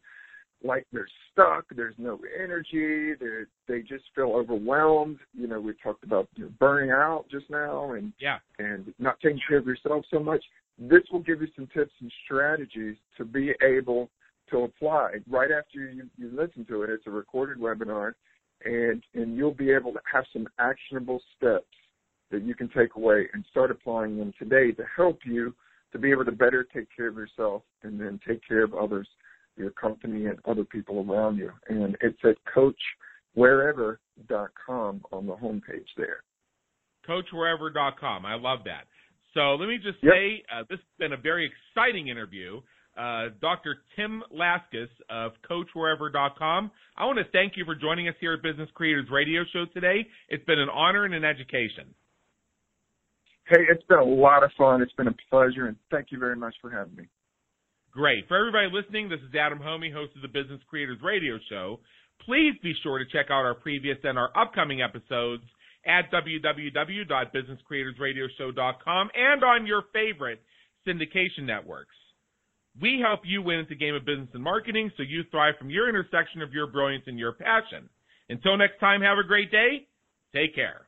like they're stuck, there's no energy, they they just feel overwhelmed. You know, we talked about you know, burning out just now and yeah. and not taking care of yourself so much. This will give you some tips and strategies to be able to apply right after you, you listen to it. It's a recorded webinar and and you'll be able to have some actionable steps that you can take away and start applying them today to help you to be able to better take care of yourself and then take care of others your company and other people around you. And it's at coachwherever.com on the homepage there. Coachwherever.com. I love that. So let me just yep. say uh, this has been a very exciting interview. Uh, Dr. Tim Laskis of CoachWherever.com. I want to thank you for joining us here at Business Creators Radio Show today. It's been an honor and an education. Hey, it's been a lot of fun. It's been a pleasure, and thank you very much for having me. Great. For everybody listening, this is Adam Hommey, host of the Business Creators Radio Show. Please be sure to check out our previous and our upcoming episodes at www.businesscreatorsradioshow.com and on your favorite syndication networks. We help you win at the game of business and marketing so you thrive from your intersection of your brilliance and your passion. Until next time, have a great day. Take care.